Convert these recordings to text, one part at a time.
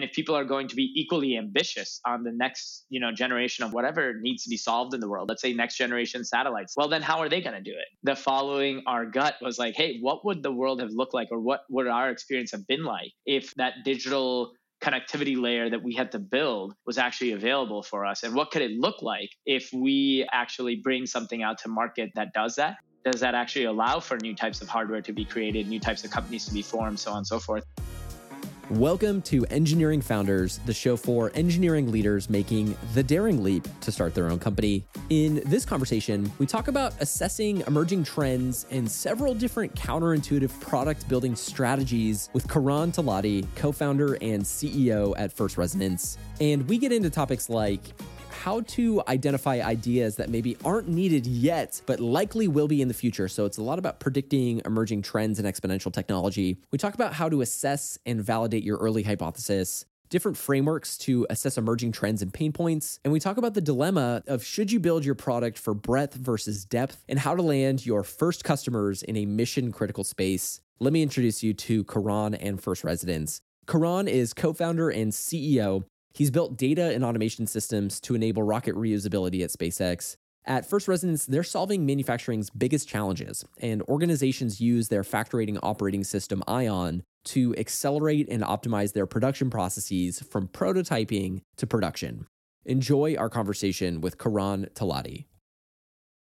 And if people are going to be equally ambitious on the next, you know, generation of whatever needs to be solved in the world, let's say next generation satellites, well, then how are they going to do it? The following our gut was like, hey, what would the world have looked like or what would our experience have been like if that digital connectivity layer that we had to build was actually available for us? And what could it look like if we actually bring something out to market that does that? Does that actually allow for new types of hardware to be created new types of companies to be formed so on and so forth Welcome to Engineering Founders, the show for engineering leaders making the daring leap to start their own company. In this conversation, we talk about assessing emerging trends and several different counterintuitive product building strategies with Karan Talati, co founder and CEO at First Resonance. And we get into topics like how to identify ideas that maybe aren't needed yet, but likely will be in the future. So it's a lot about predicting emerging trends in exponential technology. We talk about how to assess and validate your early hypothesis, different frameworks to assess emerging trends and pain points. And we talk about the dilemma of should you build your product for breadth versus depth and how to land your first customers in a mission critical space. Let me introduce you to Karan and First Resonance. Karan is co founder and CEO He's built data and automation systems to enable rocket reusability at SpaceX. At First Resonance, they're solving manufacturing's biggest challenges, and organizations use their factor rating operating system Ion to accelerate and optimize their production processes from prototyping to production. Enjoy our conversation with Karan Talati.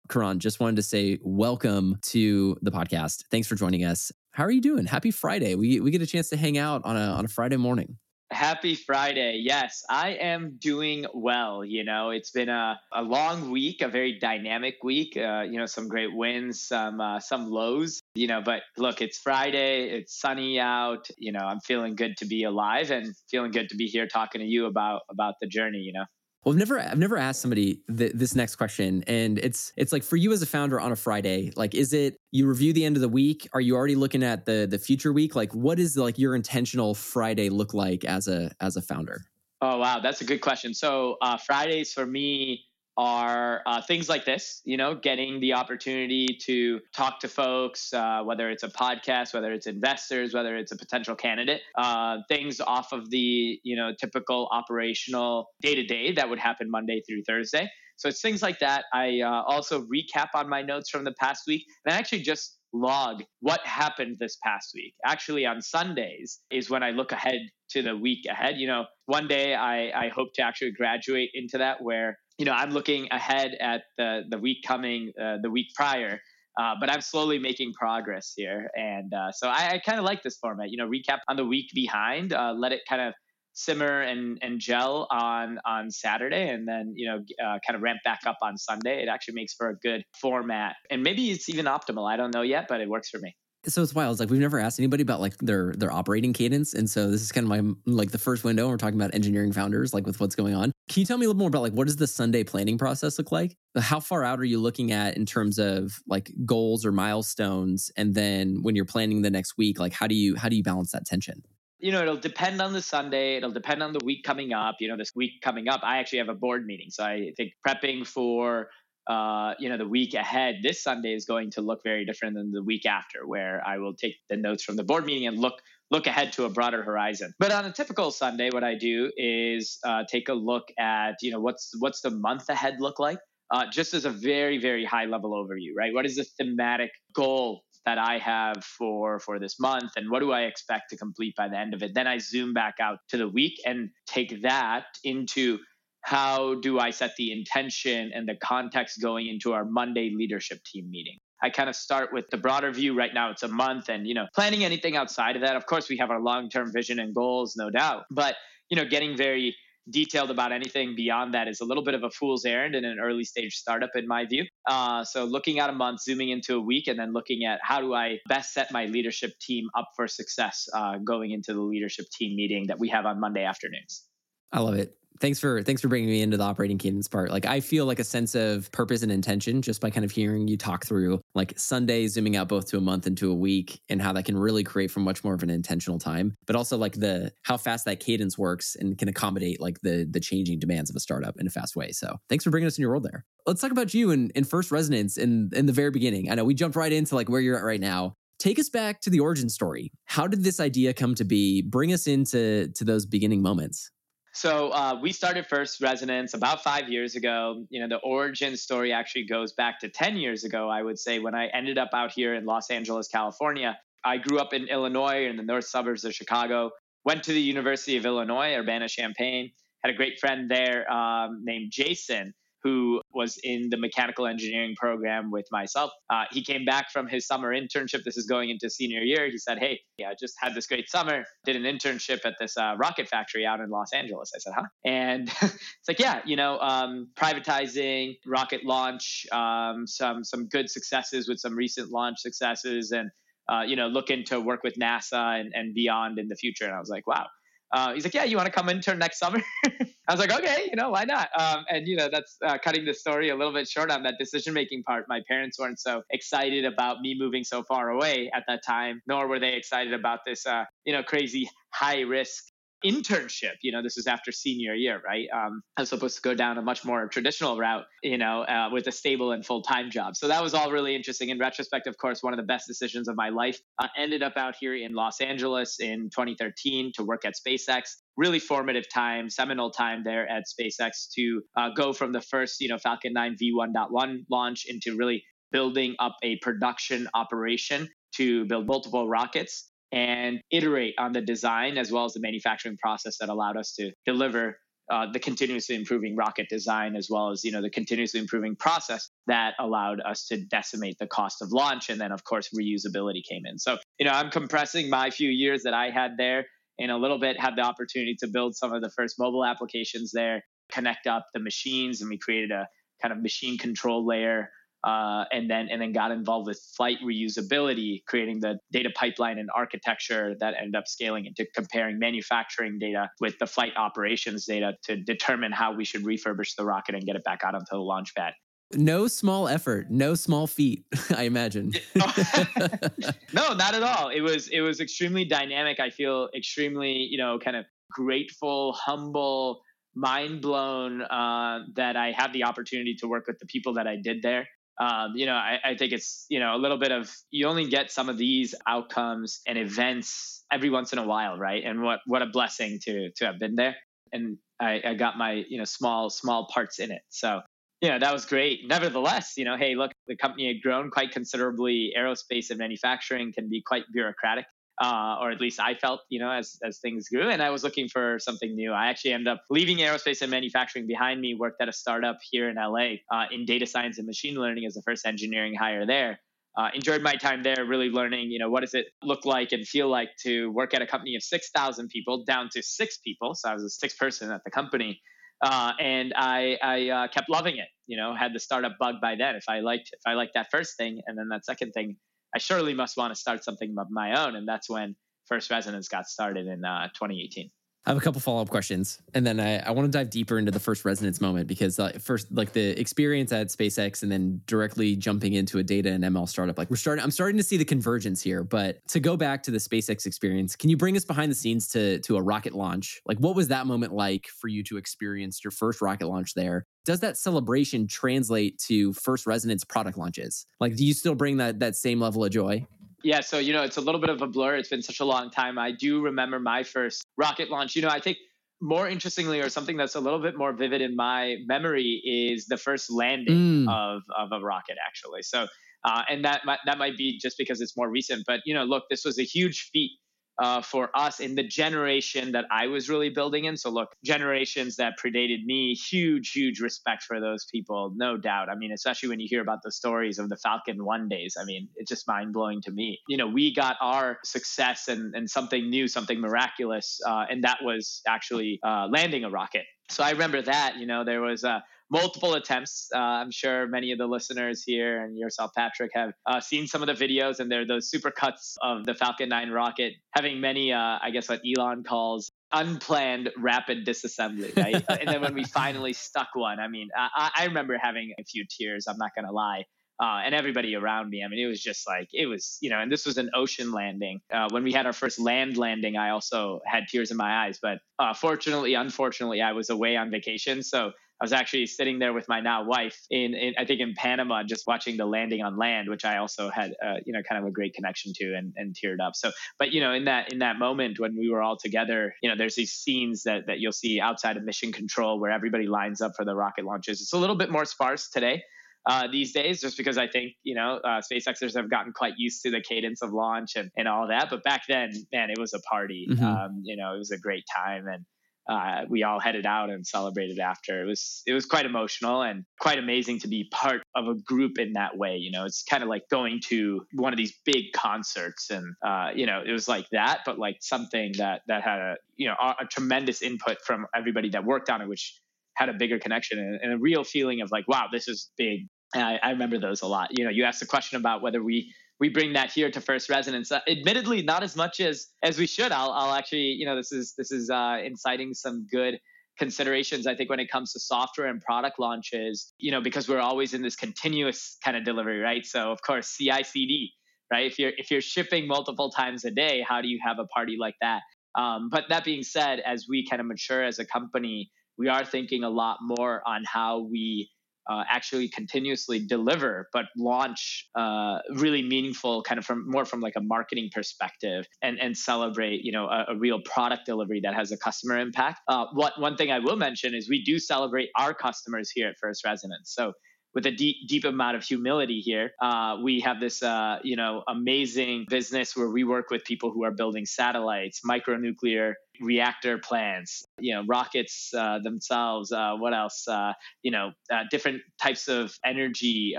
Karan, just wanted to say welcome to the podcast. Thanks for joining us. How are you doing? Happy Friday. We, we get a chance to hang out on a, on a Friday morning. Happy Friday. Yes, I am doing well. You know, it's been a, a long week, a very dynamic week. Uh, you know, some great wins, some uh, some lows. You know, but look, it's Friday. It's sunny out. You know, I'm feeling good to be alive and feeling good to be here talking to you about about the journey. You know. Well, I've never I've never asked somebody th- this next question, and it's it's like for you as a founder on a Friday, like is it you review the end of the week? Are you already looking at the the future week? Like, what is like your intentional Friday look like as a as a founder? Oh wow, that's a good question. So uh, Fridays for me are uh, things like this, you know, getting the opportunity to talk to folks, uh, whether it's a podcast, whether it's investors, whether it's a potential candidate, uh, things off of the, you know, typical operational day to day that would happen Monday through Thursday. So it's things like that. I uh, also recap on my notes from the past week and I actually just log what happened this past week. Actually, on Sundays is when I look ahead to the week ahead. You know, one day I, I hope to actually graduate into that where you know, I'm looking ahead at the the week coming, uh, the week prior. Uh, but I'm slowly making progress here, and uh, so I, I kind of like this format. You know, recap on the week behind, uh, let it kind of simmer and and gel on on Saturday, and then you know uh, kind of ramp back up on Sunday. It actually makes for a good format, and maybe it's even optimal. I don't know yet, but it works for me so it's wild. It's like we've never asked anybody about like their their operating cadence, and so this is kind of my like the first window. We're talking about engineering founders, like with what's going on. Can you tell me a little more about like what does the Sunday planning process look like? How far out are you looking at in terms of like goals or milestones, and then when you're planning the next week, like how do you how do you balance that tension? you know, it'll depend on the Sunday. It'll depend on the week coming up. You know, this week coming up, I actually have a board meeting. So I think prepping for uh, you know, the week ahead, this Sunday is going to look very different than the week after, where I will take the notes from the board meeting and look look ahead to a broader horizon. But on a typical Sunday, what I do is uh, take a look at, you know, what's what's the month ahead look like, uh, just as a very very high level overview, right? What is the thematic goal that I have for for this month, and what do I expect to complete by the end of it? Then I zoom back out to the week and take that into how do I set the intention and the context going into our Monday leadership team meeting? I kind of start with the broader view. Right now, it's a month, and you know, planning anything outside of that. Of course, we have our long-term vision and goals, no doubt. But you know, getting very detailed about anything beyond that is a little bit of a fool's errand in an early stage startup, in my view. Uh, so, looking at a month, zooming into a week, and then looking at how do I best set my leadership team up for success uh, going into the leadership team meeting that we have on Monday afternoons. I love it thanks for thanks for bringing me into the operating cadence part like i feel like a sense of purpose and intention just by kind of hearing you talk through like sunday zooming out both to a month and to a week and how that can really create for much more of an intentional time but also like the how fast that cadence works and can accommodate like the the changing demands of a startup in a fast way so thanks for bringing us in your world there let's talk about you and, and first resonance in in the very beginning i know we jumped right into like where you're at right now Take us back to the origin story. How did this idea come to be? Bring us into to those beginning moments. So uh, we started First Resonance about five years ago. You know, the origin story actually goes back to 10 years ago, I would say, when I ended up out here in Los Angeles, California. I grew up in Illinois in the north suburbs of Chicago, went to the University of Illinois, Urbana Champaign, had a great friend there um, named Jason who was in the mechanical engineering program with myself. Uh, he came back from his summer internship. This is going into senior year. He said, Hey, yeah, I just had this great summer, did an internship at this uh, rocket factory out in Los Angeles. I said, Huh? And it's like, Yeah, you know, um, privatizing, rocket launch, um, some, some good successes with some recent launch successes, and, uh, you know, looking to work with NASA and, and beyond in the future. And I was like, Wow. Uh, he's like, yeah, you want to come intern next summer? I was like, okay, you know, why not? Um, and you know, that's uh, cutting the story a little bit short on that decision making part. My parents weren't so excited about me moving so far away at that time, nor were they excited about this, uh, you know, crazy high risk internship. You know, this is after senior year, right? Um, I was supposed to go down a much more traditional route, you know, uh, with a stable and full time job. So that was all really interesting. In retrospect, of course, one of the best decisions of my life. Uh, ended up out here in Los Angeles in 2013 to work at SpaceX. Really formative time, seminal time there at SpaceX to uh, go from the first, you know, Falcon 9 V1.1 launch into really building up a production operation to build multiple rockets and iterate on the design as well as the manufacturing process that allowed us to deliver uh, the continuously improving rocket design as well as you know the continuously improving process that allowed us to decimate the cost of launch and then of course reusability came in. So you know i'm compressing my few years that i had there in a little bit had the opportunity to build some of the first mobile applications there connect up the machines and we created a kind of machine control layer uh, and then and then got involved with flight reusability, creating the data pipeline and architecture that ended up scaling into comparing manufacturing data with the flight operations data to determine how we should refurbish the rocket and get it back out onto the launch pad. No small effort, no small feat, I imagine. no, not at all. It was it was extremely dynamic. I feel extremely, you know, kind of grateful, humble, mind blown uh, that I had the opportunity to work with the people that I did there um, you know, I, I, think it's, you know, a little bit of, you only get some of these outcomes and events every once in a while, right? And what, what a blessing to, to have been there. And I, I got my, you know, small, small parts in it. So, you know, that was great. Nevertheless, you know, hey, look, the company had grown quite considerably. Aerospace and manufacturing can be quite bureaucratic uh, or at least I felt, you know, as as things grew. And I was looking for something new. I actually ended up leaving aerospace and manufacturing behind me. Worked at a startup here in LA uh, in data science and machine learning as the first engineering hire there. Uh, enjoyed my time there, really learning, you know, what does it look like and feel like to work at a company of 6,000 people down to six people. So I was a six person at the company. Uh, and I, I uh, kept loving it. You know, had the startup bug by then. If I liked, if I liked that first thing, and then that second thing, I surely must want to start something of my own. And that's when First Resonance got started in uh, 2018. I have a couple follow up questions, and then I, I want to dive deeper into the first resonance moment because uh, first, like the experience at SpaceX, and then directly jumping into a data and ML startup. Like we're starting, I'm starting to see the convergence here. But to go back to the SpaceX experience, can you bring us behind the scenes to to a rocket launch? Like what was that moment like for you to experience your first rocket launch there? Does that celebration translate to first resonance product launches? Like, do you still bring that that same level of joy? Yeah, so you know, it's a little bit of a blur. It's been such a long time. I do remember my first rocket launch. You know, I think more interestingly, or something that's a little bit more vivid in my memory, is the first landing mm. of of a rocket. Actually, so uh, and that might, that might be just because it's more recent. But you know, look, this was a huge feat uh, for us in the generation that I was really building in. So, look, generations that predated me, huge, huge respect for those people, no doubt. I mean, especially when you hear about the stories of the Falcon 1 days, I mean, it's just mind blowing to me. You know, we got our success and, and something new, something miraculous, uh, and that was actually uh, landing a rocket. So I remember that, you know, there was a multiple attempts. Uh, I'm sure many of the listeners here and yourself, Patrick, have uh, seen some of the videos, and they're those super cuts of the Falcon 9 rocket having many, uh, I guess, what Elon calls unplanned rapid disassembly, right? and then when we finally stuck one, I mean, I, I remember having a few tears. I'm not going to lie. Uh, and everybody around me. I mean, it was just like it was, you know. And this was an ocean landing. Uh, when we had our first land landing, I also had tears in my eyes. But uh, fortunately, unfortunately, I was away on vacation, so I was actually sitting there with my now wife in, in I think in Panama, just watching the landing on land, which I also had, uh, you know, kind of a great connection to and, and teared up. So, but you know, in that in that moment when we were all together, you know, there's these scenes that that you'll see outside of mission control where everybody lines up for the rocket launches. It's a little bit more sparse today. Uh, these days, just because I think you know uh, SpaceXers have gotten quite used to the cadence of launch and, and all that. But back then, man, it was a party. Mm-hmm. Um, you know, it was a great time, and uh, we all headed out and celebrated after. It was it was quite emotional and quite amazing to be part of a group in that way. You know, it's kind of like going to one of these big concerts, and uh, you know, it was like that, but like something that that had a you know a, a tremendous input from everybody that worked on it, which had a bigger connection and, and a real feeling of like, wow, this is big. And I, I remember those a lot. You know, you asked the question about whether we we bring that here to first resonance. Uh, admittedly, not as much as as we should. I'll, I'll actually, you know, this is this is uh, inciting some good considerations. I think when it comes to software and product launches, you know, because we're always in this continuous kind of delivery, right? So of course, CI/CD, right? If you're if you're shipping multiple times a day, how do you have a party like that? Um, but that being said, as we kind of mature as a company, we are thinking a lot more on how we uh, actually continuously deliver, but launch uh, really meaningful, kind of from more from like a marketing perspective, and and celebrate you know a, a real product delivery that has a customer impact. Uh, what one thing I will mention is we do celebrate our customers here at First Resonance. So with a deep, deep amount of humility here. Uh, we have this, uh, you know, amazing business where we work with people who are building satellites, micronuclear reactor plants, you know, rockets uh, themselves. Uh, what else? Uh, you know, uh, different types of energy,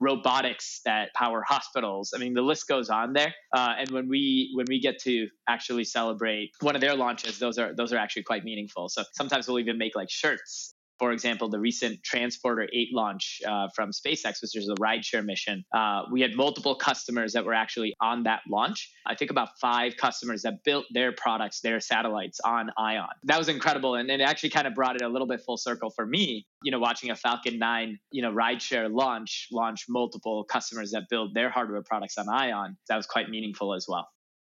robotics that power hospitals. I mean, the list goes on there. and when we when we get to actually celebrate one of their launches, those are those are actually quite meaningful. So sometimes we'll even make like shirts for example, the recent Transporter 8 launch uh, from SpaceX, which is a rideshare mission, uh, we had multiple customers that were actually on that launch. I think about five customers that built their products, their satellites on Ion. That was incredible. And, and it actually kind of brought it a little bit full circle for me, you know, watching a Falcon 9, you know, rideshare launch, launch multiple customers that build their hardware products on Ion. That was quite meaningful as well.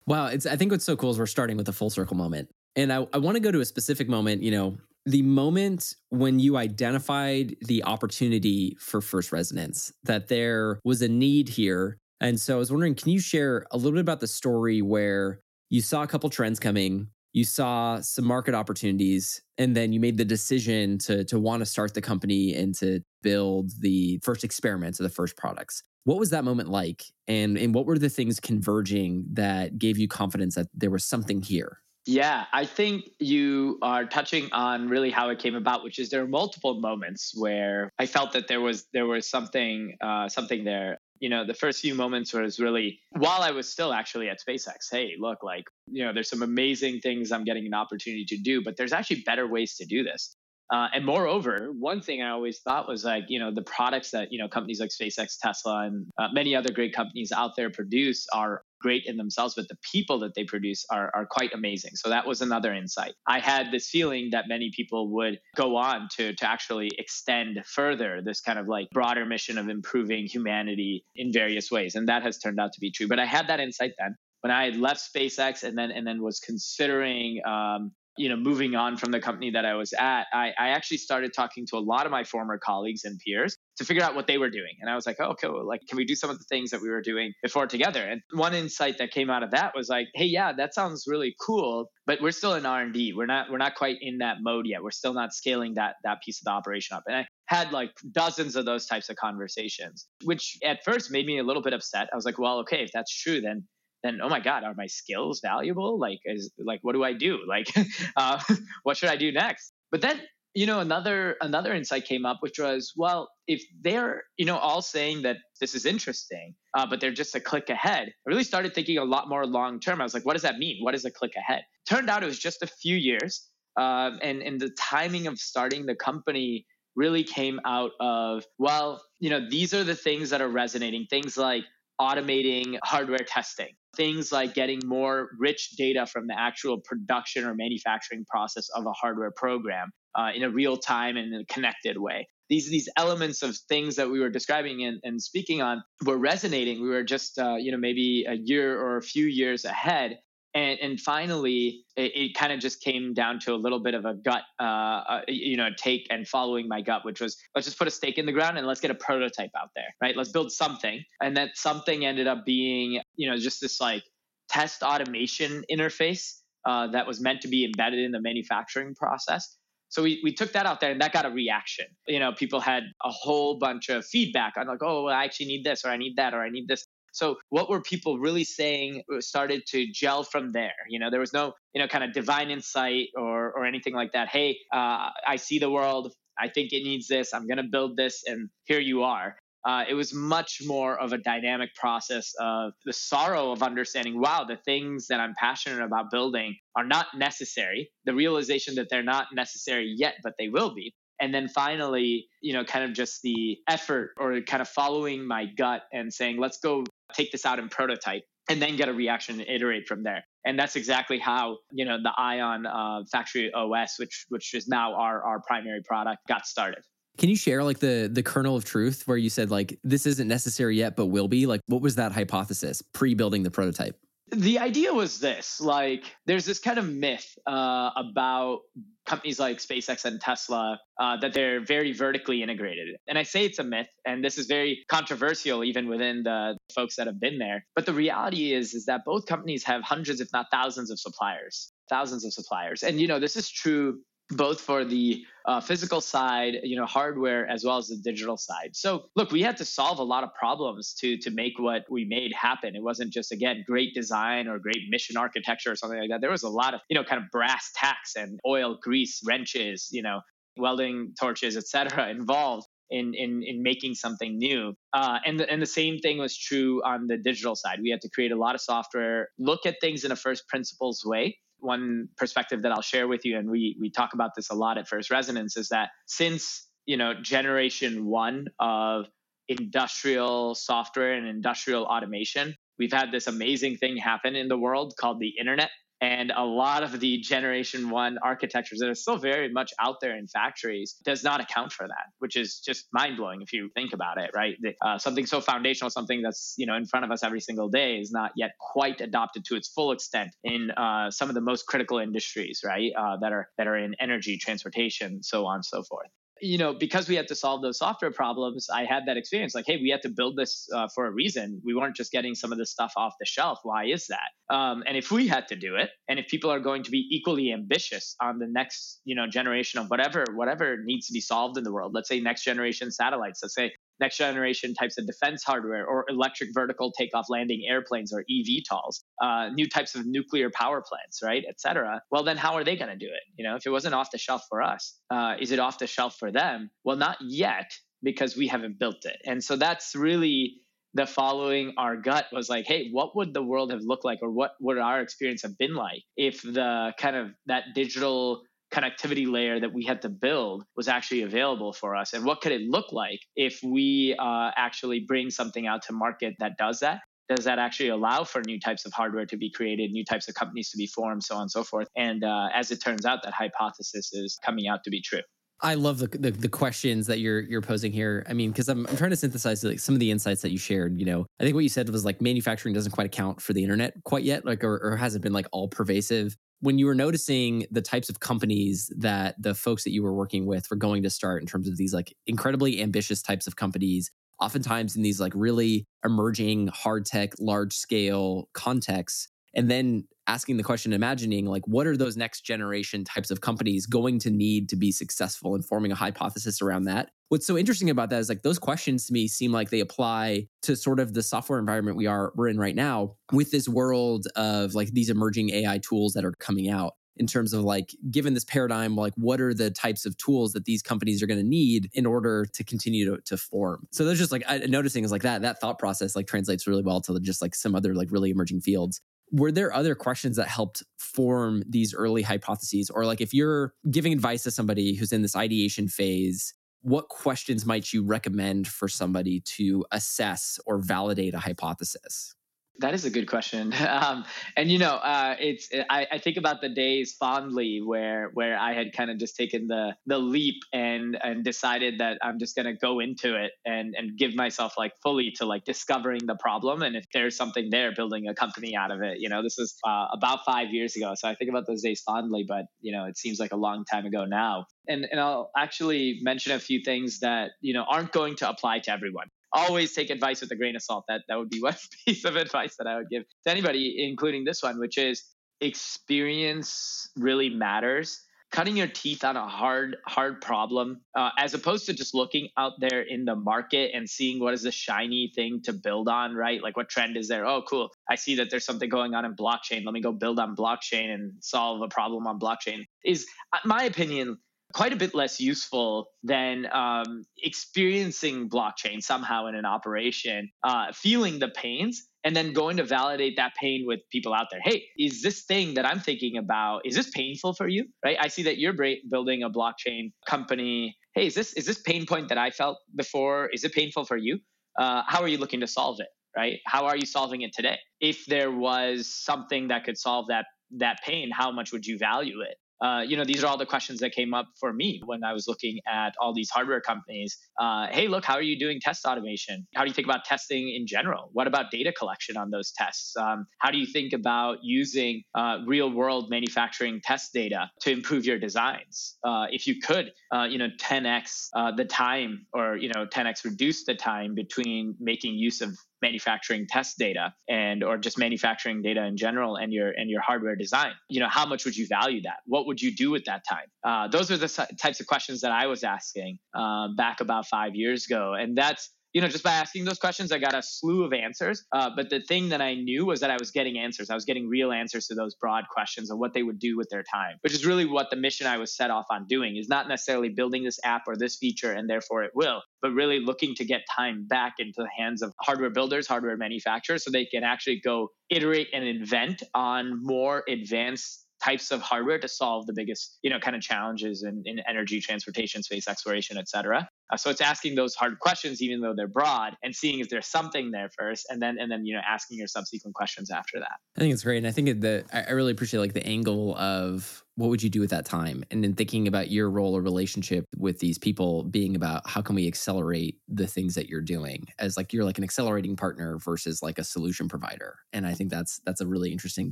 Wow. It's, I think what's so cool is we're starting with a full circle moment. And I, I want to go to a specific moment, you know, the moment when you identified the opportunity for first resonance, that there was a need here. And so I was wondering, can you share a little bit about the story where you saw a couple trends coming, you saw some market opportunities, and then you made the decision to, to want to start the company and to build the first experiments of the first products. What was that moment like? And, and what were the things converging that gave you confidence that there was something here? Yeah, I think you are touching on really how it came about, which is there are multiple moments where I felt that there was there was something uh, something there. You know, the first few moments was really while I was still actually at SpaceX. Hey, look, like you know, there's some amazing things I'm getting an opportunity to do, but there's actually better ways to do this. Uh, and moreover, one thing I always thought was like, you know, the products that, you know, companies like SpaceX, Tesla, and uh, many other great companies out there produce are great in themselves, but the people that they produce are, are quite amazing. So that was another insight. I had this feeling that many people would go on to, to actually extend further this kind of like broader mission of improving humanity in various ways. And that has turned out to be true. But I had that insight then when I had left SpaceX and then and then was considering um, you know, moving on from the company that I was at, I, I, actually started talking to a lot of my former colleagues and peers to figure out what they were doing. And I was like, oh, okay, like, can we do some of the things that we were doing before together? And one insight that came out of that was like, hey, yeah, that sounds really cool, but we're still in R and D. We're not we're not quite in that mode yet. We're still not scaling that that piece of the operation up. And I had like dozens of those types of conversations, which at first made me a little bit upset. I was like, well, okay, if that's true, then then oh my god are my skills valuable like is like what do i do like uh, what should i do next but then you know another another insight came up which was well if they're you know all saying that this is interesting uh, but they're just a click ahead i really started thinking a lot more long term. I was like what does that mean? What is a click ahead? Turned out it was just a few years uh, and and the timing of starting the company really came out of well you know these are the things that are resonating. Things like automating hardware testing, things like getting more rich data from the actual production or manufacturing process of a hardware program uh, in a real time and in a connected way. These these elements of things that we were describing and, and speaking on were resonating. We were just uh, you know maybe a year or a few years ahead And, and finally, it, it kind of just came down to a little bit of a gut, uh, uh, you know, take and following my gut, which was let's just put a stake in the ground and let's get a prototype out there, right? Let's build something. And that something ended up being, you know, just this like test automation interface uh, that was meant to be embedded in the manufacturing process. So we, we took that out there and that got a reaction. You know, people had a whole bunch of feedback on like, oh, well, I actually need this or I need that or I need this. So what were people really saying uh, started to gel from there. You know, there was no, you know, kind of divine insight or or anything like that. Hey, uh, I see the world. I think it needs this. I'm going to build this, and here you are. Uh, it was much more of a dynamic process of the sorrow of understanding wow the things that i'm passionate about building are not necessary the realization that they're not necessary yet but they will be and then finally you know kind of just the effort or kind of following my gut and saying let's go take this out in prototype and then get a reaction and iterate from there. And that's exactly how you know the ion uh, factory os which which is now our our primary product got started. Can you share like the the kernel of truth where you said like this isn't necessary yet but will be? Like what was that hypothesis pre building the prototype the idea was this like there's this kind of myth uh, about companies like SpaceX and Tesla uh, that they're very vertically integrated. And I say it's a myth, and this is very controversial even within the folks that have been there. But the reality is, is that both companies have hundreds, if not thousands, of suppliers. Thousands of suppliers, and you know this is true both for the uh, physical side, you know, hardware as well as the digital side. So, look, we had to solve a lot of problems to to make what we made happen. It wasn't just again great design or great mission architecture or something like that. There was a lot of you know kind of brass tacks and oil, grease, wrenches, you know, welding torches, etc., involved. In, in, in making something new. Uh, and, the, and the same thing was true on the digital side. We had to create a lot of software, look at things in a first principles way, one perspective that I'll share with you, and we we talk about this a lot at First Resonance, is that since you know generation one of industrial software and industrial automation, we've had this amazing thing happen in the world called the internet and a lot of the generation one architectures that are still very much out there in factories does not account for that which is just mind-blowing if you think about it right? Uh, something so foundational something that's you know in front of us every single day is not yet quite adopted to its full extent in uh, some of the most critical industries right? Uh, that are that are in energy transportation so on and so forth you know, because we had to solve those software problems, I had that experience. Like, hey, we had to build this uh, for a reason. We weren't just getting some of this stuff off the shelf. Why is that? Um, and if we had to do it, and if people are going to be equally ambitious on the next, you know, generation of whatever whatever needs to be solved in the world, let's say next generation satellites, let's say next generation types of defense hardware or electric vertical takeoff landing airplanes or eVTOLs, uh, new types of nuclear power plants, right, et cetera. Well, then how are they going to do it? You know, if it wasn't off the shelf for us, uh, is it off the shelf for them? Well, not yet because we haven't built it. And so that's really the following our gut was like, hey, what would the world have looked like or what would our experience have been like if the kind of that digital connectivity layer that we had to build was actually available for us. And what could it look like if we uh, actually bring something out to market that does that? Does that actually allow for new types of hardware to be created new types of companies to be formed so on and so forth? And uh, as it turns out that hypothesis is coming out to be true. I love the, the, the questions that you're you're posing here. I mean, because I'm I'm trying to synthesize like some of the insights that you shared. You know, I think what you said was like manufacturing doesn't quite account for the internet quite yet, like or, or hasn't been like all pervasive when you were noticing the types of companies that the folks that you were working with were going to start in terms of these like incredibly ambitious types of companies oftentimes in these like really emerging hard tech large scale contexts and then asking the question imagining like what are those next generation types of companies going to need to be successful and forming a hypothesis around that? What's so interesting about that is like those questions to me seem like they apply to sort of the software environment we are we're in right now with this world of like these emerging ai tools that are coming out in terms of like given this paradigm like what are the types of tools that these companies are going to need in order to continue to, to form? So there's just like I, noticing is like that that thought process like translates really well to just like some other like really emerging fields were there other questions that helped form these early hypotheses? Or like if you're giving advice to somebody who's in this ideation phase what questions might you recommend for somebody to assess or validate a hypothesis That is a good question, um, and you know, uh, it's I, I, think about the days fondly where where I had kind of just taken the the leap and and decided that I'm just going to go into it and and give myself like fully to like discovering the problem and if there's something there, building a company out of it. You know, this is uh, about five years ago, so I think about those days fondly, but you know, it seems like a long time ago now. And and I'll actually mention a few things that you know aren't going to apply to everyone always take advice with a grain of salt. That that would be one piece of advice that I would give to anybody, including this one, which is experience really matters. Cutting your teeth on a hard hard problem, uh, as opposed to just looking out there in the market and seeing what is the shiny thing to build on, right? Like what trend is there? Oh, cool! I see that there's something going on in blockchain. Let me go build on blockchain and solve a problem on blockchain. Is uh, my opinion quite a bit less useful than um, experiencing blockchain somehow in an operation, uh, feeling the pains, and then going to validate that pain with people out there. Hey, is this thing that I'm thinking about is this painful for you? Right? I see that you're building a blockchain company. Hey, is this is this pain point that I felt before? Is it painful for you? Uh, how are you looking to solve it? Right? How are you solving it today? If there was something that could solve that that pain, how much would you value it? Uh, you know, these are all the questions that came up for me when I was looking at all these hardware companies. Uh, hey, look, how are you doing test automation? How do you think about testing in general? What about data collection on those tests? Um, how do you think about using uh, real world manufacturing test data to improve your designs? Uh, if you could, uh, you know, 10x the time or, you know, 10x reduce the time between making use of manufacturing test data and or just manufacturing data in general and your and your hardware design you know how much would you value that? What would you do with that time? Uh, those are the types of questions that i was asking uh, back about five years ago. And that's you know, just by asking those questions, I got a slew of answers. Uh, but the thing that I knew was that I was getting answers. I was getting real answers to those broad questions of what they would do with their time, which is really what the mission I was set off on doing is not necessarily building this app or this feature and therefore it will, but really looking to get time back into the hands of hardware builders, hardware manufacturers, so they can actually go iterate and invent on more advanced types of hardware to solve the biggest you know kind of challenges in, in energy transportation space exploration et cetera uh, so it's asking those hard questions even though they're broad and seeing if there's something there first and then and then you know asking your subsequent questions after that. I think it's great and i think that i really appreciate like the angle of what would you do at that time and then thinking about your role or relationship with these people being about how can we accelerate the things that you're doing as like you're like an accelerating partner versus like a solution provider and i think that's that's a really interesting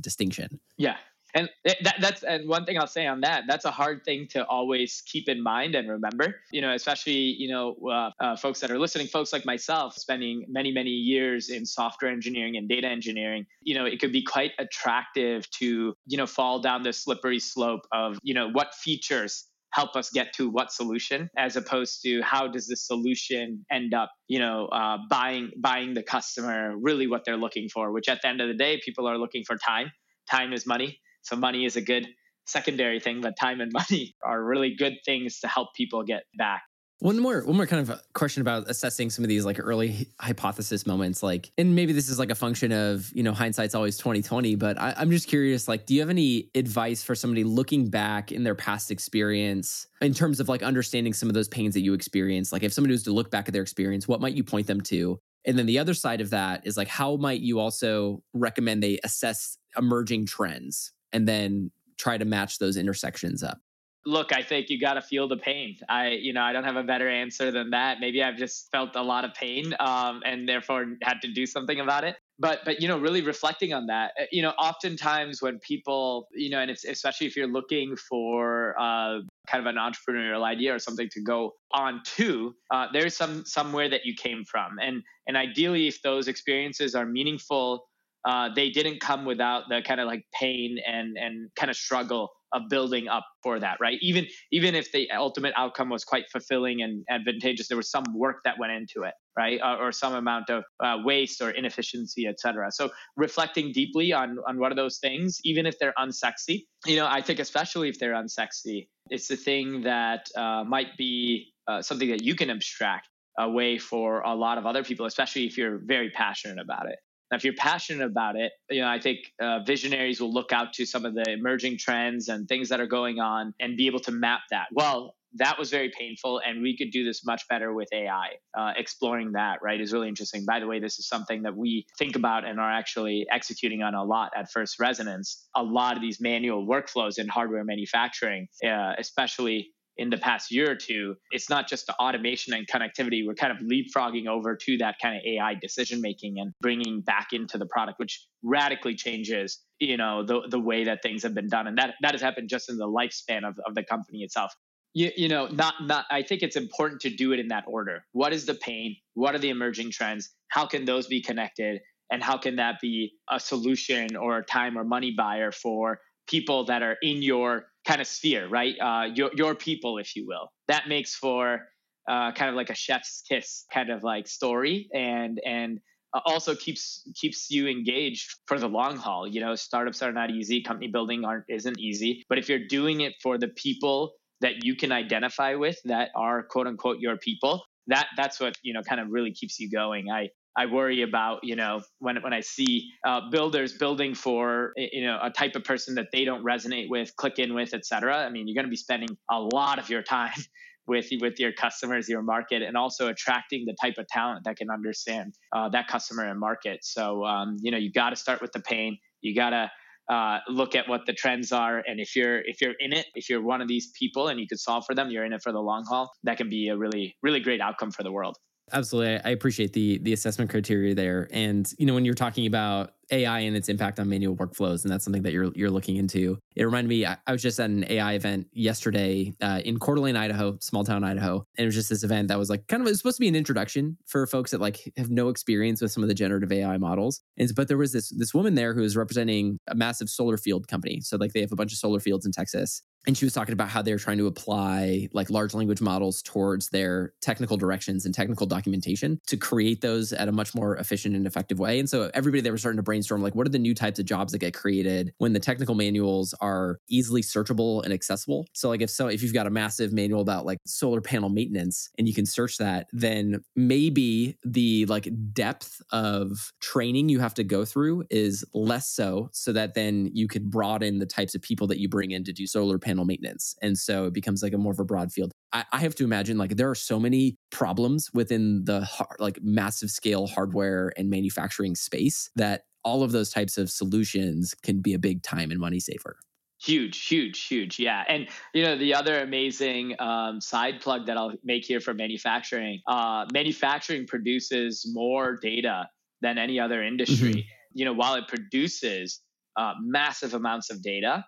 distinction. Yeah and that, that's and one thing I'll say on that. That's a hard thing to always keep in mind and remember. You know, especially you know uh, uh, folks that are listening, folks like myself, spending many many years in software engineering and data engineering. You know, it could be quite attractive to you know fall down the slippery slope of you know what features help us get to what solution as opposed to how does the solution end up you know uh, buying buying the customer really what they're looking for which at the end of the day people are looking for time time is money so money is a good secondary thing, but time and money are really good things to help people get back. One more, one more kind of question about assessing some of these like early hypothesis moments, like, and maybe this is like a function of you know hindsight's always twenty twenty, but I, I'm just curious, like, do you have any advice for somebody looking back in their past experience in terms of like understanding some of those pains that you experienced? Like, if somebody was to look back at their experience, what might you point them to? And then the other side of that is like, how might you also recommend they assess emerging trends? And then try to match those intersections up? Look, I think you got to feel the pain. I, you know, I don't have a better answer than that. Maybe I've just felt a lot of pain, um, and therefore had to do something about it. But, but you know, really reflecting on that, uh, you know, oftentimes when people, you know, and it's especially if you're looking for uh, kind of an entrepreneurial idea or something to go on to, uh, there's some somewhere that you came from, and and ideally, if those experiences are meaningful uh, they didn't come without the kind of like pain and and kind of struggle of building up for that right? Even even if the ultimate outcome was quite fulfilling and advantageous there was some work that went into it right? Uh, or some amount of uh, waste or inefficiency etc so reflecting deeply on on what are those things even if they're unsexy you know i think especially if they're unsexy it's the thing that uh, might be uh, something that you can abstract away for a lot of other people especially if you're very passionate about it now, if you're passionate about it, you know, I think uh, visionaries will look out to some of the emerging trends and things that are going on and be able to map that. Well, that was very painful and we could do this much better with ai uh, exploring that right is really interesting. By the way this is something that we think about and are actually executing on a lot at first resonance. A lot of these manual workflows in hardware manufacturing uh, especially in the past year or two, it's not just the automation and connectivity. We're kind of leapfrogging over to that kind of AI decision making and bringing back into the product, which radically changes, you know, the the way that things have been done, and that that has happened just in the lifespan of, of the company itself. You, you know, not not. I think it's important to do it in that order. What is the pain? What are the emerging trends? How can those be connected? And how can that be a solution or a time or money buyer for people that are in your kind of sphere, right? Uh, your your people, if you will. That makes for uh, kind of like a chef's kiss kind of like story, and and uh, also keeps keeps you engaged for the long haul. You know, startups are not easy. Company building aren't isn't easy. But if you're doing it for the people that you can identify with, that are quote unquote your people, that that's what you know kind of really keeps you going. I I worry about, you know, when when I see uh, builders building for, you know, a type of person that they don't resonate with, click in with, et cetera. I mean, you're going to be spending a lot of your time with with your customers, your market, and also attracting the type of talent that can understand uh, that customer and market. So, um, you know, you got to start with the pain. You got to uh, look at what the trends are and if you're if you're in it if you're one of these people and you could solve for them you're in it for the long haul that can be a really really great outcome for the world Absolutely. I appreciate the the assessment criteria there. And you know, when you're talking about AI and its impact on manual workflows, and that's something that you're you're looking into. It reminded me. I, I was just at an AI event yesterday uh, in Coeur d'Alene, Idaho, small town Idaho, and it was just this event that was like kind of it was supposed to be an introduction for folks that like have no experience with some of the generative AI models. And but there was this this woman there who was representing a massive solar field company. So like they have a bunch of solar fields in Texas, and she was talking about how they're trying to apply like large language models towards their technical directions and technical documentation to create those at a much more efficient and effective way. And so everybody they were starting to brainstorm like what are the new types of jobs that get created when the technical manuals are easily searchable and accessible. So like if so if you've got a massive manual about like solar panel maintenance and you can search that, then maybe the like depth of training you have to go through is less so so that then you could broaden the types of people that you bring in to do solar panel maintenance. And so it becomes like a more of a broad field. I, I have to imagine like there are so many problems within the like massive scale hardware and manufacturing space that all of those types of solutions can be a big time and money saver huge huge huge yeah and you know the other amazing um, side plug that i'll make here for manufacturing uh, manufacturing produces more data than any other industry mm-hmm. you know while it produces uh, massive amounts of data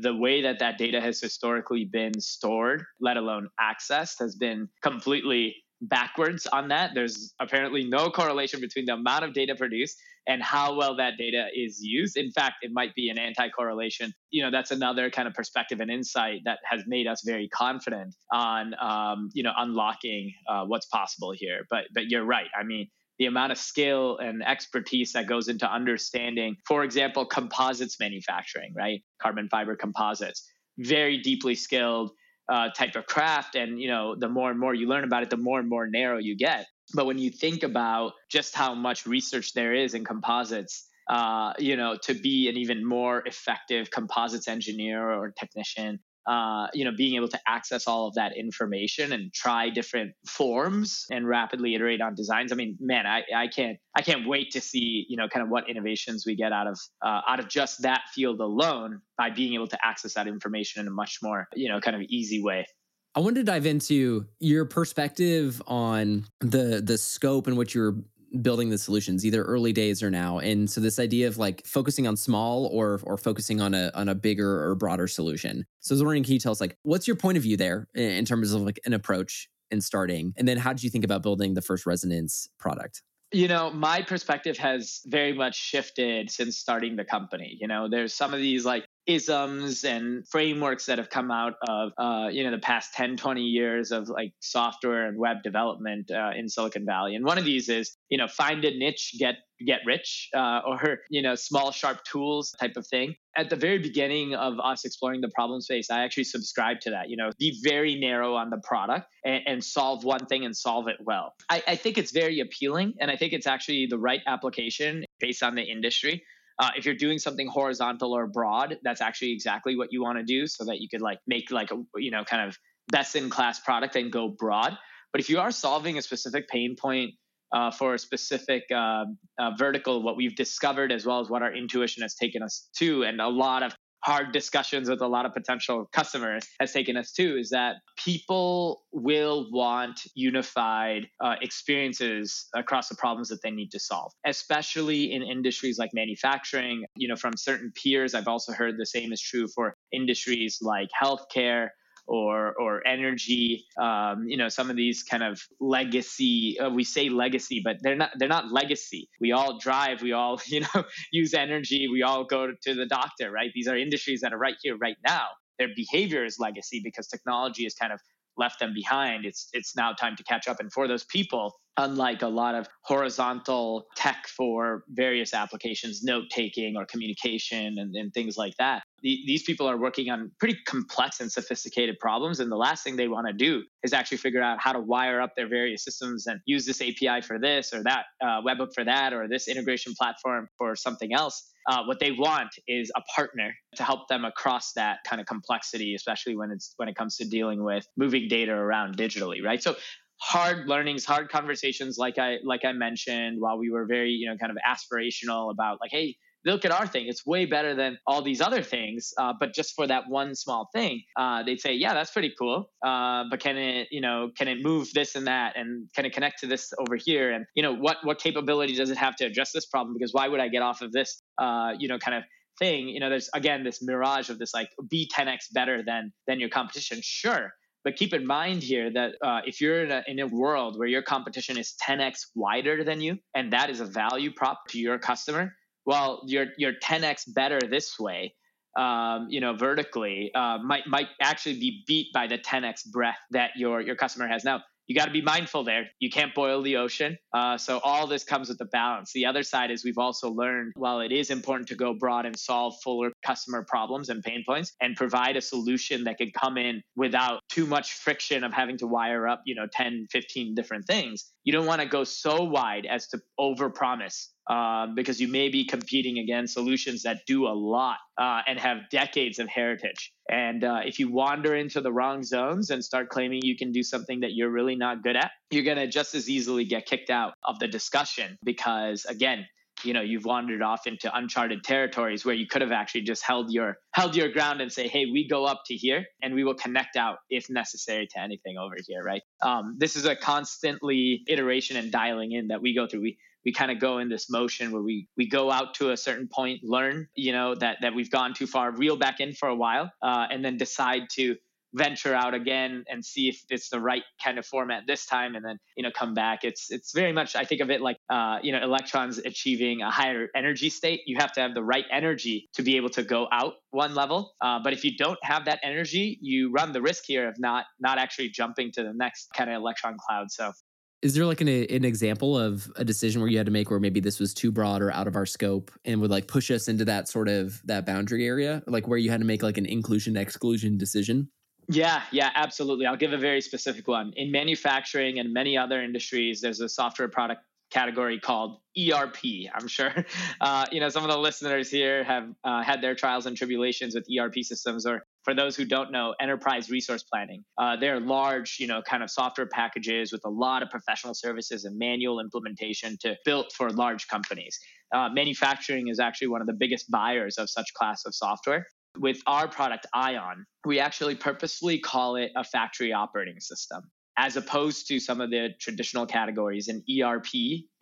the way that that data has historically been stored, let alone accessed, has been completely backwards on that. There's apparently no correlation between the amount of data produced and how well that data is used. In fact, it might be an anti correlation. You know, that's another kind of perspective and insight that has made us very confident on, um, you know, unlocking uh, what's possible here. But but you're right. I mean, the amount of skill and expertise that goes into understanding, for example, composites manufacturing, right? Carbon fiber composites, very deeply skilled uh, type of craft. And, you know, the more and more you learn about it, the more and more narrow you get. But when you think about just how much research there is in composites, uh, you know, to be an even more effective composites engineer or technician, uh, you know, being able to access all of that information and try different forms and rapidly iterate on designs. I mean, man, I, I can't I can't wait to see you know kind of what innovations we get out of uh, out of just that field alone by being able to access that information in a much more you know kind of easy way. I wanted to dive into your perspective on the the scope in which you're building the solutions either early days or now. And so this idea of like focusing on small or or focusing on a on a bigger or broader solution. So i was wondering can you tell us like what's your point of view there in terms of like an approach and starting? And then how did you think about building the first resonance product? You know my perspective has very much shifted since starting the company. You know there's some of these like isms and frameworks that have come out of uh, you know the past 10 20 years of like software and web development uh, in silicon valley. And one of these is you know find a niche get get rich uh, or you know small sharp tools type of thing. At the very beginning of us exploring the problem space i actually subscribe to that you know be very narrow on the product and, and solve one thing and solve it well. I, I think it's very appealing and i think it's actually the right application based on the industry uh, if you're doing something horizontal or broad, that's actually exactly what you want to do so that you could like make like a, you know, kind of best in class product and go broad. But if you are solving a specific pain point uh, for a specific uh, uh, vertical, what we've discovered as well as what our intuition has taken us to, and a lot of hard discussions with a lot of potential customers has taken us to is that people will want unified uh, experiences across the problems that they need to solve especially in industries like manufacturing. You know from certain peers i've also heard the same is true for industries like healthcare or or energy. Um, you know, some of these kind of legacy. Uh, we say legacy, but they're not. They're not legacy. We all drive. We all you know use energy. We all go to the doctor. Right. These are industries that are right here, right now. Their behavior is legacy because technology has kind of left them behind. It's it's now time to catch up. And for those people, unlike a lot of horizontal tech for various applications, note taking or communication and, and things like that. The, these people are working on pretty complex and sophisticated problems. And the last thing they want to do is actually figure out how to wire up their various systems and use this API for this or that, uh, webhook for that, or this integration platform for something else. Uh, what they want is a partner to help them across that kind of complexity, especially when it's when it comes to dealing with moving data around digitally, right? So hard learnings hard conversations like i like i mentioned while we were very you know kind of aspirational about like hey look at our thing. It's way better than all these other things uh, but just for that one small thing uh, they'd say yeah that's pretty cool uh, but can it you know can it move this and that and can it connect to this over here? And you know what what capability does it have to address this problem? Because why would i get off of this uh, you know kind of thing? You know there's again this mirage of this like be 10x better than than your competition. Sure but keep in mind here that uh, if you're in a, in a world where your competition is 10x wider than you, and that is a value prop to your customer, well, you're you're 10x better this way. Um, you know, vertically uh, might might actually be beat by the 10x breadth that your your customer has now you got to be mindful there. You can't boil the ocean. Uh, so all this comes with a balance. The other side is we've also learned while it is important to go broad and solve fuller customer problems and pain points and provide a solution that can come in without too much friction of having to wire up, you know, 10, 15 different things. You don't want to go so wide as to overpromise uh, because you may be competing against solutions that do a lot uh, and have decades of heritage. And uh, if you wander into the wrong zones and start claiming you can do something that you're really not good at, you're going to just as easily get kicked out of the discussion because, again, you know you've wandered off into uncharted territories where you could have actually just held your held your ground and say hey we go up to here and we will connect out if necessary to anything over here right? Um, this is a constantly iteration and dialing in that we go through. We we kind of go in this motion where we we go out to a certain point, learn, you know, that that we've gone too far, reel back in for a while, uh, and then decide to venture out again and see if it's the right kind of format this time and then you know come back. It's it's very much i think of it like uh, you know electrons achieving a higher energy state. You have to have the right energy to be able to go out one level. Uh, but if you don't have that energy you run the risk here of not not actually jumping to the next kind of electron cloud. So is there like an, an example of a decision where you had to make where maybe this was too broad or out of our scope and would like push us into that sort of that boundary area? Like where you had to make like an inclusion exclusion decision yeah, yeah, absolutely. I'll give a very specific one. In manufacturing and many other industries, there's a software product category called ERP. I'm sure uh, you know some of the listeners here have uh, had their trials and tribulations with ERP systems, or for those who don't know, enterprise resource planning. Uh, they're large, you know, kind of software packages with a lot of professional services and manual implementation to built for large companies. Uh, manufacturing is actually one of the biggest buyers of such class of software. With our product Ion, we actually purposefully call it a factory operating system as opposed to some of the traditional categories in ERP,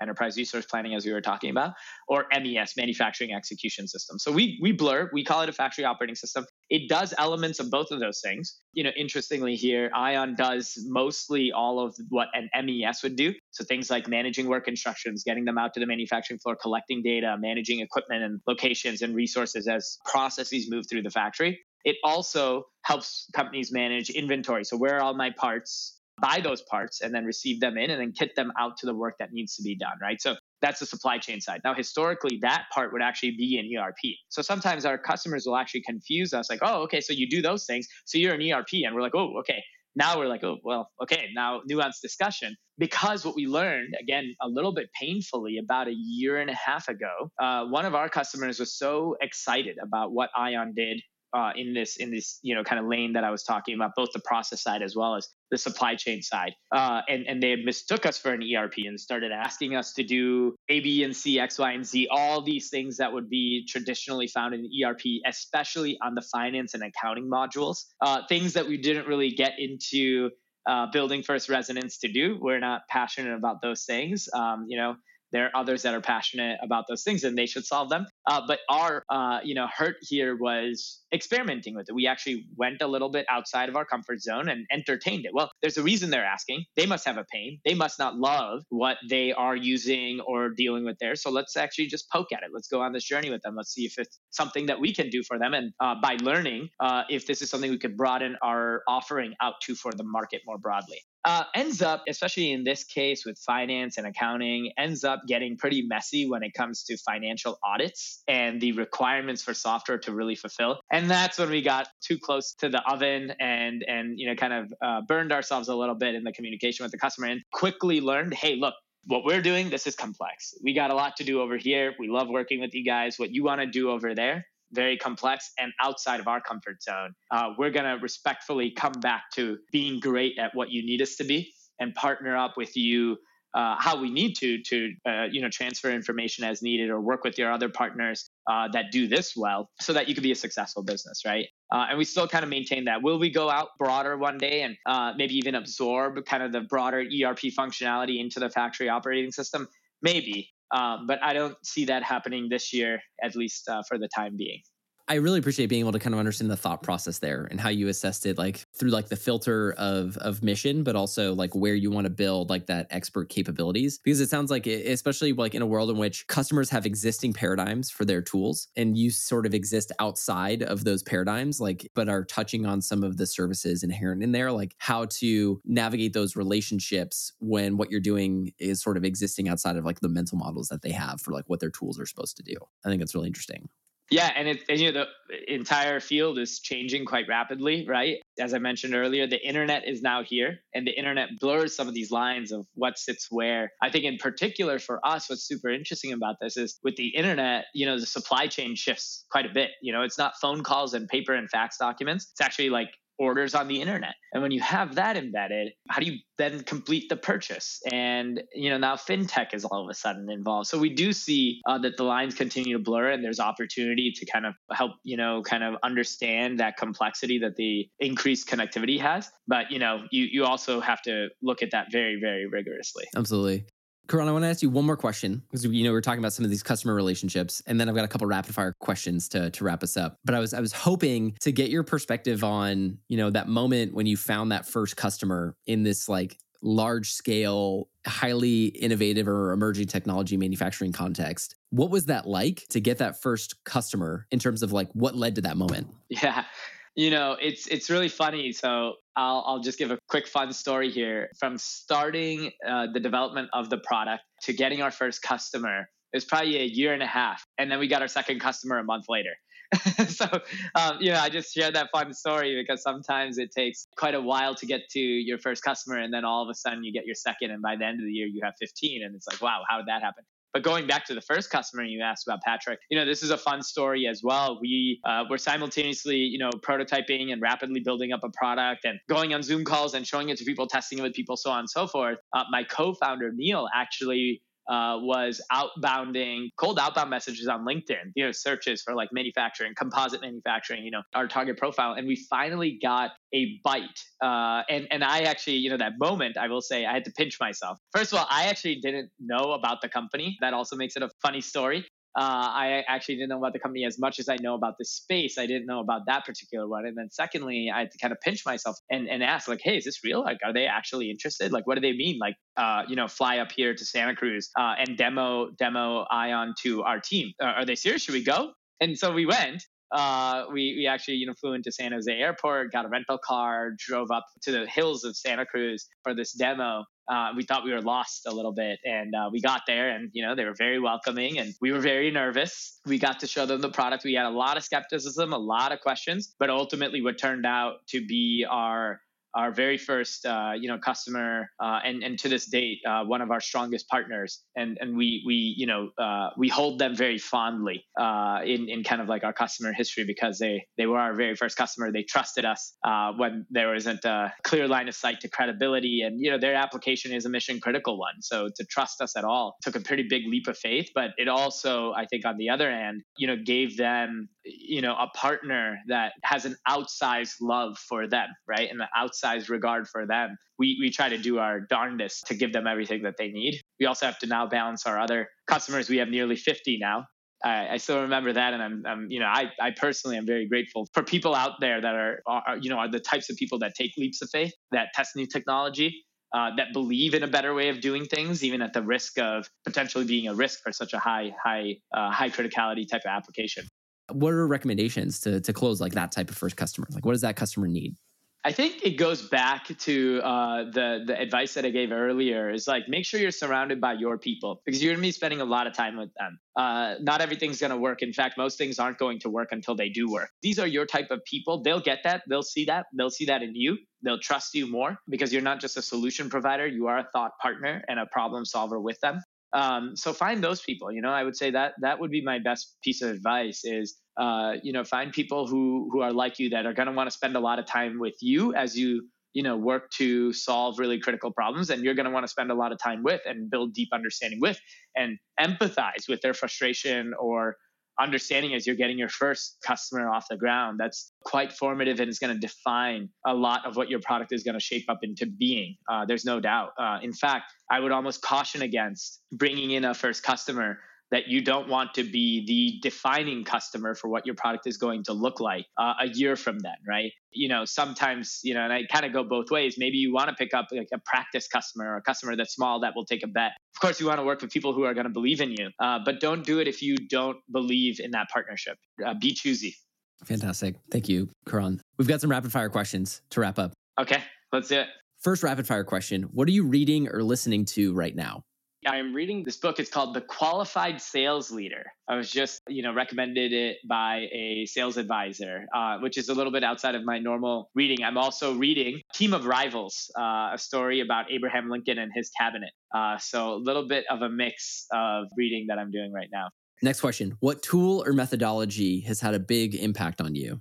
enterprise resource planning, as we were talking about, or MES, manufacturing execution system. So we we blur, we call it a factory operating system. It does elements of both of those things. You know, interestingly here, Ion does mostly all of what an MES would do. So things like managing work instructions, getting them out to the manufacturing floor, collecting data, managing equipment and locations and resources as processes move through the factory. It also helps companies manage inventory. So where are all my parts? buy those parts and then receive them in and then kit them out to the work that needs to be done, right? So that's the supply chain side. Now, historically, that part would actually be in ERP. So sometimes our customers will actually confuse us like, oh, okay, so you do those things. So you're an ERP. And we're like, oh, okay. Now we're like, oh, well, okay, now nuanced discussion. Because what we learned, again, a little bit painfully about a year and a half ago, uh, one of our customers was so excited about what Ion did uh, in this in this you know kind of lane that I was talking about, both the process side as well as the supply chain side. Uh, and and they mistook us for an ERP and started asking us to do A, B, and C, X, Y, and Z, all these things that would be traditionally found in ERP, especially on the finance and accounting modules. Uh, things that we didn't really get into uh, building first resonance to do. We're not passionate about those things. Um, you know, there are others that are passionate about those things and they should solve them. Uh, but our, uh, you know, hurt here was experimenting with it. We actually went a little bit outside of our comfort zone and entertained it. Well, there's a reason they're asking. They must have a pain. They must not love what they are using or dealing with there. So let's actually just poke at it. Let's go on this journey with them. Let's see if it's something that we can do for them. And uh, by learning, uh, if this is something we could broaden our offering out to for the market more broadly uh, ends up, especially in this case with finance and accounting, ends up getting pretty messy when it comes to financial audits and the requirements for software to really fulfill. And that's when we got too close to the oven and and you know kind of uh, burned ourselves a little bit in the communication with the customer and quickly learned, hey, look, what we're doing, this is complex. We got a lot to do over here. We love working with you guys. What you want to do over there, very complex and outside of our comfort zone. Uh, we're going to respectfully come back to being great at what you need us to be and partner up with you uh, how we need to to uh, you know transfer information as needed or work with your other partners uh, that do this well so that you can be a successful business right? Uh, and we still kind of maintain that. Will we go out broader one day and uh, maybe even absorb kind of the broader erp functionality into the factory operating system? Maybe um, but I don't see that happening this year, at least uh, for the time being. I really appreciate being able to kind of understand the thought process there and how you assessed it, like through like the filter of of mission, but also like where you want to build like that expert capabilities. Because it sounds like, especially like in a world in which customers have existing paradigms for their tools, and you sort of exist outside of those paradigms, like but are touching on some of the services inherent in there, like how to navigate those relationships when what you're doing is sort of existing outside of like the mental models that they have for like what their tools are supposed to do. I think that's really interesting. Yeah, and it and, you know the entire field is changing quite rapidly, right? As I mentioned earlier, the internet is now here, and the internet blurs some of these lines of what sits where. I think in particular for us, what's super interesting about this is with the internet, you know, the supply chain shifts quite a bit. You know, it's not phone calls and paper and fax documents. It's actually like orders on the internet. And when you have that embedded, how do you then complete the purchase? And you know now fintech is all of a sudden involved. So we do see uh, that the lines continue to blur, and there's opportunity to kind of help you know kind of understand that complexity that the increased connectivity has. But you know you you also have to look at that very very rigorously. Absolutely. Karan, I want to ask you one more question because you know we are talking about some of these customer relationships, and then I've got a couple rapid fire questions to to wrap us up. But I was I was hoping to get your perspective on you know that moment when you found that first customer in this like large scale, highly innovative or emerging technology manufacturing context. What was that like to get that first customer in terms of like what led to that moment? Yeah. You know, it's it's really funny. So I'll I'll just give a quick fun story here. From starting uh, the development of the product to getting our first customer, it was probably a year and a half, and then we got our second customer a month later. so um, you know i just share that fun story because sometimes it takes quite a while to get to your first customer and then all of a sudden you get your second and by the end of the year you have 15 and it's like wow how did that happen but going back to the first customer you asked about, Patrick, you know, this is a fun story as well. We uh, were simultaneously, you know, prototyping and rapidly building up a product and going on Zoom calls and showing it to people, testing it with people, so on and so forth. Uh, my co-founder Neil actually uh, was outbounding cold outbound messages on LinkedIn, you know, searches for like manufacturing, composite manufacturing, you know, our target profile. And we finally got a bite. Uh, and, and I actually, you know, that moment, I will say, I had to pinch myself. First of all, I actually didn't know about the company. That also makes it a funny story. Uh, I actually didn't know about the company as much as I know about the space. I didn't know about that particular one. And then secondly, I had to kind of pinch myself and, and ask like, Hey, is this real? Like, are they actually interested? Like, what do they mean? Like, uh, you know, fly up here to Santa Cruz uh, and demo, demo Ion to our team. Are they serious? Should we go? And so we went uh, we, we actually you know flew into San Jose Airport, got a rental car, drove up to the hills of Santa Cruz for this demo, uh, we thought we were lost a little bit. And uh, we got there and you know they were very welcoming and we were very nervous. We got to show them the product. We had a lot of skepticism a lot of questions but ultimately what turned out to be our our very first, uh, you know, customer, uh, and and to this date, uh, one of our strongest partners, and and we we you know uh, we hold them very fondly uh, in in kind of like our customer history because they they were our very first customer. They trusted us when there wasn't a clear line of sight to credibility, and you know their application is a mission critical one. So to trust us at all took a pretty big leap of faith, but it also, I think, on the other hand, you know, gave them you know a partner that has an outsized love for them right? And an outsized regard for them. We we try to do our darndest to give them everything that they need. We also have to now balance our other customers. We have nearly 50 now. I, I still remember that, and I'm, I'm, you know, I, I personally am very grateful for people out there that are, are, you know, are the types of people that take leaps of faith, that test new technology, uh, that believe in a better way of doing things, even at the risk of potentially being a risk for such a high, high, uh, high criticality type of application. What are recommendations to to close like that type of first customer? Like, what does that customer need? I think it goes back to uh, the the advice that I gave earlier. Is like make sure you're surrounded by your people because you're gonna be spending a lot of time with them. Uh, not everything's gonna work. In fact, most things aren't going to work until they do work. These are your type of people. They'll get that. They'll see that. They'll see that in you. They'll trust you more because you're not just a solution provider. You are a thought partner and a problem solver with them. Um, so find those people. You know, I would say that that would be my best piece of advice is uh, you know find people who who are like you that are going to want to spend a lot of time with you as you you know work to solve really critical problems and you're going to want to spend a lot of time with and build deep understanding with and empathize with their frustration or understanding as you're getting your first customer off the ground that's quite formative and is going to define a lot of what your product is going to shape up into being uh, there's no doubt. Uh, in fact i would almost caution against bringing in a first customer that you don't want to be the defining customer for what your product is going to look like uh, a year from then, right? You know, sometimes, you know, and I kind of go both ways. Maybe you want to pick up like a practice customer or a customer that's small that will take a bet. Of course, you want to work with people who are going to believe in you, uh, but don't do it if you don't believe in that partnership. Uh, be choosy. Fantastic. Thank you, Karan. We've got some rapid fire questions to wrap up. Okay, let's do it. First rapid fire question What are you reading or listening to right now? I'm reading this book. It's called The Qualified Sales Leader. I was just, you know, recommended it by a sales advisor, uh, which is a little bit outside of my normal reading. I'm also reading Team of Rivals, uh, a story about Abraham Lincoln and his cabinet. Uh, so a little bit of a mix of reading that I'm doing right now. Next question What tool or methodology has had a big impact on you?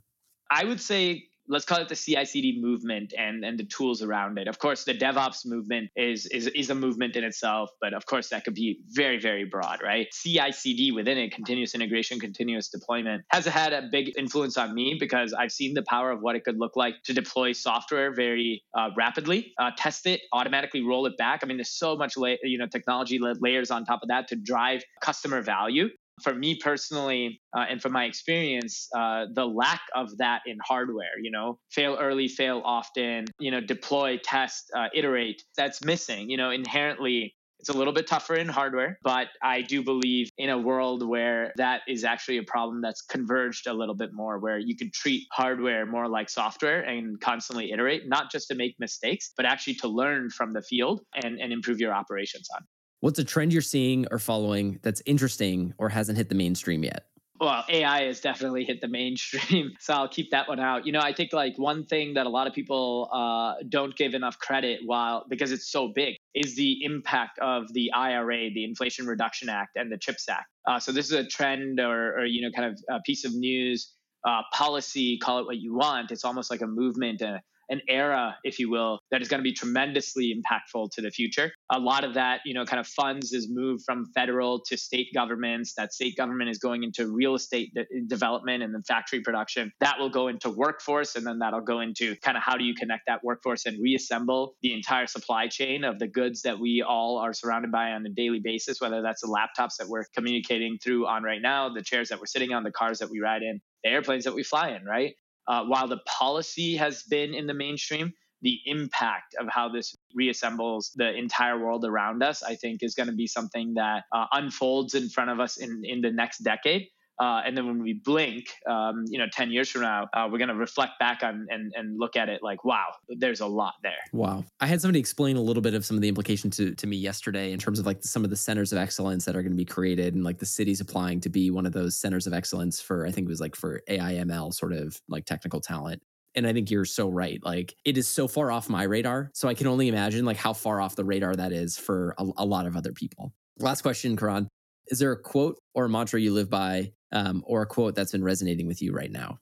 I would say let's call it the CI/CD movement and and the tools around it. Of course, the DevOps movement is is is a movement in itself, but of course that could be very very broad, right? CI/CD within it, continuous integration, continuous deployment, has had a big influence on me because I've seen the power of what it could look like to deploy software very uh, rapidly, uh, test it, automatically roll it back. I mean, there's so much la- you know technology layers on top of that to drive customer value for me personally uh, and from my experience uh, the lack of that in hardware you know fail early fail often you know deploy test uh, iterate that's missing you know inherently it's a little bit tougher in hardware, but I do believe in a world where that is actually a problem that's converged a little bit more, where you can treat hardware more like software and constantly iterate, not just to make mistakes, but actually to learn from the field and, and improve your operations on. What's a trend you're seeing or following that's interesting or hasn't hit the mainstream yet? Well, AI has definitely hit the mainstream, so I'll keep that one out. You know, I think like one thing that a lot of people uh, don't give enough credit, while because it's so big, is the impact of the IRA, the Inflation Reduction Act, and the CHIPS Act. Uh, so this is a trend, or, or you know, kind of a piece of news, uh, policy, call it what you want. It's almost like a movement, a, an era, if you will, that is going to be tremendously impactful to the future. A lot of that, you know, kind of funds is moved from federal to state governments. That state government is going into real estate de- development and then factory production. That will go into workforce, and then that'll go into kind of how do you connect that workforce and reassemble the entire supply chain of the goods that we all are surrounded by on a daily basis, whether that's the laptops that we're communicating through on right now, the chairs that we're sitting on, the cars that we ride in, the airplanes that we fly in, right? Uh, while the policy has been in the mainstream, the impact of how this reassembles the entire world around us, I think, is going to be something that uh, unfolds in front of us in, in the next decade. Uh, and then when we blink, um, you know, 10 years from now, uh, we're going to reflect back on and, and look at it like, wow, there's a lot there. Wow. I had somebody explain a little bit of some of the implications to, to me yesterday in terms of like some of the centers of excellence that are going to be created and like the cities applying to be one of those centers of excellence for, I think it was like for AIML sort of like technical talent. And I think you're so right. Like it is so far off my radar. So I can only imagine like how far off the radar that is for a, a lot of other people. Last question, Karan. Is there a quote or a mantra you live by um, or a quote that's been resonating with you right now?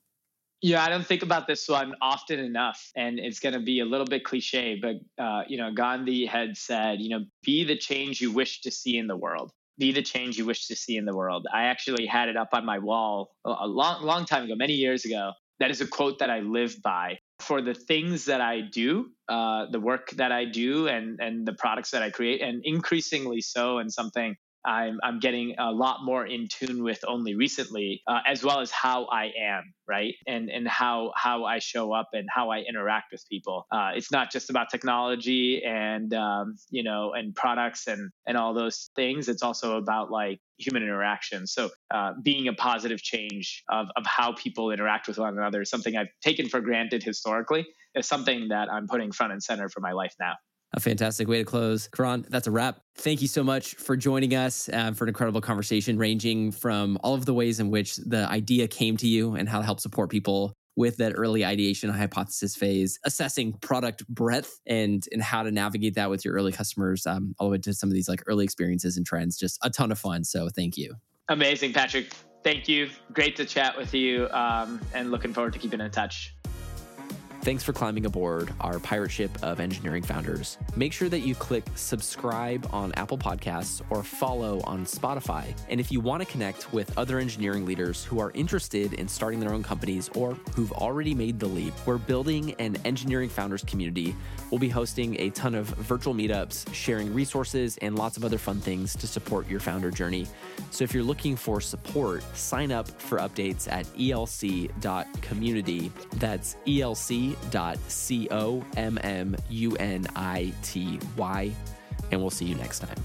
Yeah, I don't think about this one often enough, and it's going to be a little bit cliche, but uh, you know, Gandhi had said, you know, be the change you wish to see in the world. Be the change you wish to see in the world. I actually had it up on my wall a long, long time ago, many years ago. That is a quote that I live by for the things that I do, uh, the work that I do, and and the products that I create, and increasingly so, and something I'm, I'm getting a lot more in tune with only recently, uh, as well as how I am, right? And and how how I show up and how I interact with people. Uh, it's not just about technology and um, you know and products and and all those things. It's also about like human interaction. So uh, being a positive change of of how people interact with one another is something I've taken for granted historically. Is something that I'm putting front and center for my life now a fantastic way to close. Karan, that's a wrap. Thank you so much for joining us uh, for an incredible conversation, ranging from all of the ways in which the idea came to you and how to help support people with that early ideation hypothesis phase, assessing product breadth and and how to navigate that with your early customers, um, all the way to some of these like early experiences and trends. Just a ton of fun. So thank you. Amazing, Patrick. Thank you. Great to chat with you, um, and looking forward to keeping in touch. Thanks for climbing aboard our pirate ship of engineering founders. Make sure that you click subscribe on Apple Podcasts or follow on Spotify. And if you want to connect with other engineering leaders who are interested in starting their own companies or who've already made the leap, we're building an engineering founders community. We'll be hosting a ton of virtual meetups, sharing resources, and lots of other fun things to support your founder journey. So if you're looking for support, sign up for updates at elc.community. That's elc C O M M U N I T Y. And we'll see you next time.